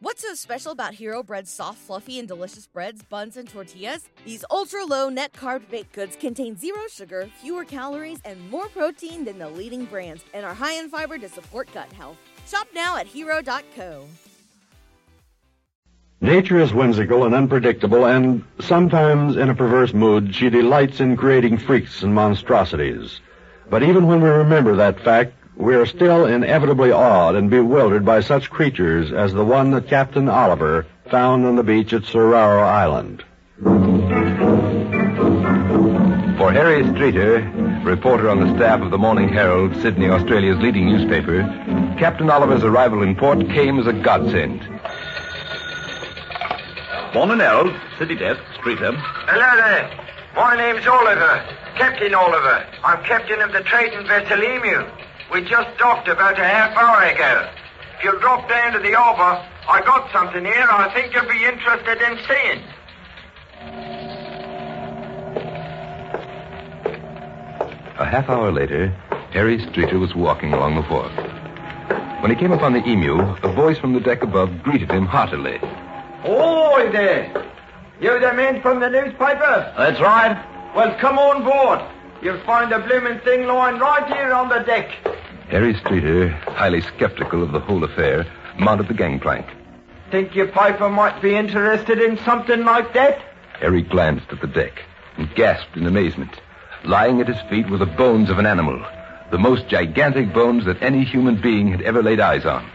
What's so special about Hero Bread's soft, fluffy, and delicious breads, buns, and tortillas? These ultra low net carb baked goods contain zero sugar, fewer calories, and more protein than the leading brands, and are high in fiber to support gut health. Shop now at hero.co. Nature is whimsical and unpredictable, and sometimes in a perverse mood, she delights in creating freaks and monstrosities. But even when we remember that fact, we are still inevitably awed and bewildered by such creatures as the one that Captain Oliver found on the beach at Soraro Island. For Harry Streeter, reporter on the staff of the Morning Herald, Sydney, Australia's leading newspaper, Captain Oliver's arrival in port came as a godsend. Morning Herald, City Desk, Streeter. Hello there. My name's Oliver, Captain Oliver. I'm captain of the trading vessel Emu. We just docked about a half hour ago. If you'll drop down to the harbour, I got something here I think you'll be interested in seeing. A half hour later, Harry Streeter was walking along the wharf. When he came upon the emu, a voice from the deck above greeted him heartily. Oh, there. You the men from the newspaper? That's right. Well, come on board. You'll find the blooming thing lying right here on the deck. Harry Streeter, highly skeptical of the whole affair, mounted the gangplank. Think your piper might be interested in something like that? Harry glanced at the deck and gasped in amazement. Lying at his feet were the bones of an animal, the most gigantic bones that any human being had ever laid eyes on.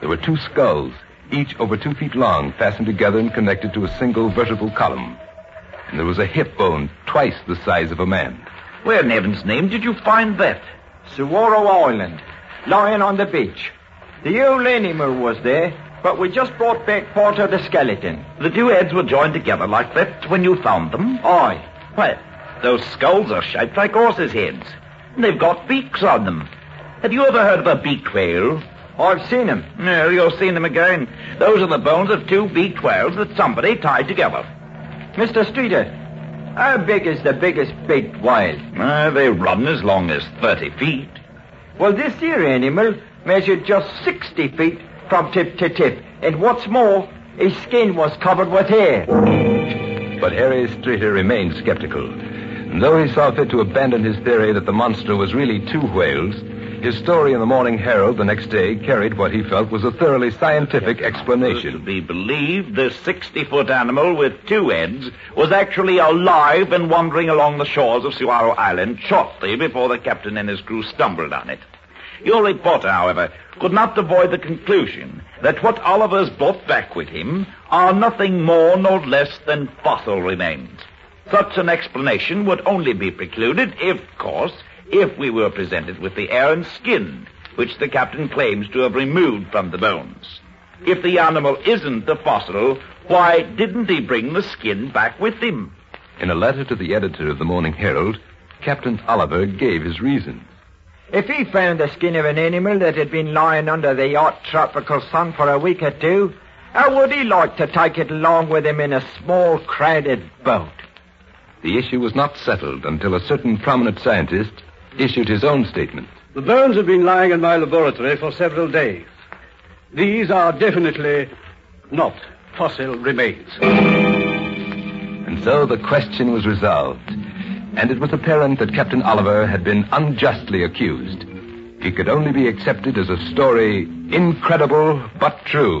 There were two skulls, each over two feet long, fastened together and connected to a single vertebral column. And there was a hip bone twice the size of a man. Where in heaven's name did you find that? Saguaro Island, lying on the beach. The old animal was there, but we just brought back part of the skeleton. The two heads were joined together like that when you found them? Aye. Well, those skulls are shaped like horses' heads. And they've got beaks on them. Have you ever heard of a beaked whale? I've seen him. No, you've seen them again. Those are the bones of two beaked whales that somebody tied together. Mr. Streeter, how big is the biggest beaked whale? Uh, they run as long as 30 feet. Well, this here animal measured just 60 feet from tip to tip. And what's more, his skin was covered with hair. But Harry Streeter remained skeptical. And though he saw fit to abandon his theory that the monster was really two whales, his story in the Morning Herald the next day carried what he felt was a thoroughly scientific To explanation. be believed, this 60-foot animal with two heads was actually alive and wandering along the shores of Suaro Island shortly before the captain and his crew stumbled on it. Your reporter, however, could not avoid the conclusion that what Oliver's brought back with him are nothing more nor less than fossil remains. Such an explanation would only be precluded if, of course, if we were presented with the hair and skin, which the captain claims to have removed from the bones. If the animal isn't the fossil, why didn't he bring the skin back with him? In a letter to the editor of the Morning Herald, Captain Oliver gave his reasons. If he found the skin of an animal that had been lying under the hot tropical sun for a week or two, how would he like to take it along with him in a small, crowded boat? The issue was not settled until a certain prominent scientist issued his own statement. The bones have been lying in my laboratory for several days. These are definitely not fossil remains. And so the question was resolved. And it was apparent that Captain Oliver had been unjustly accused. He could only be accepted as a story incredible but true.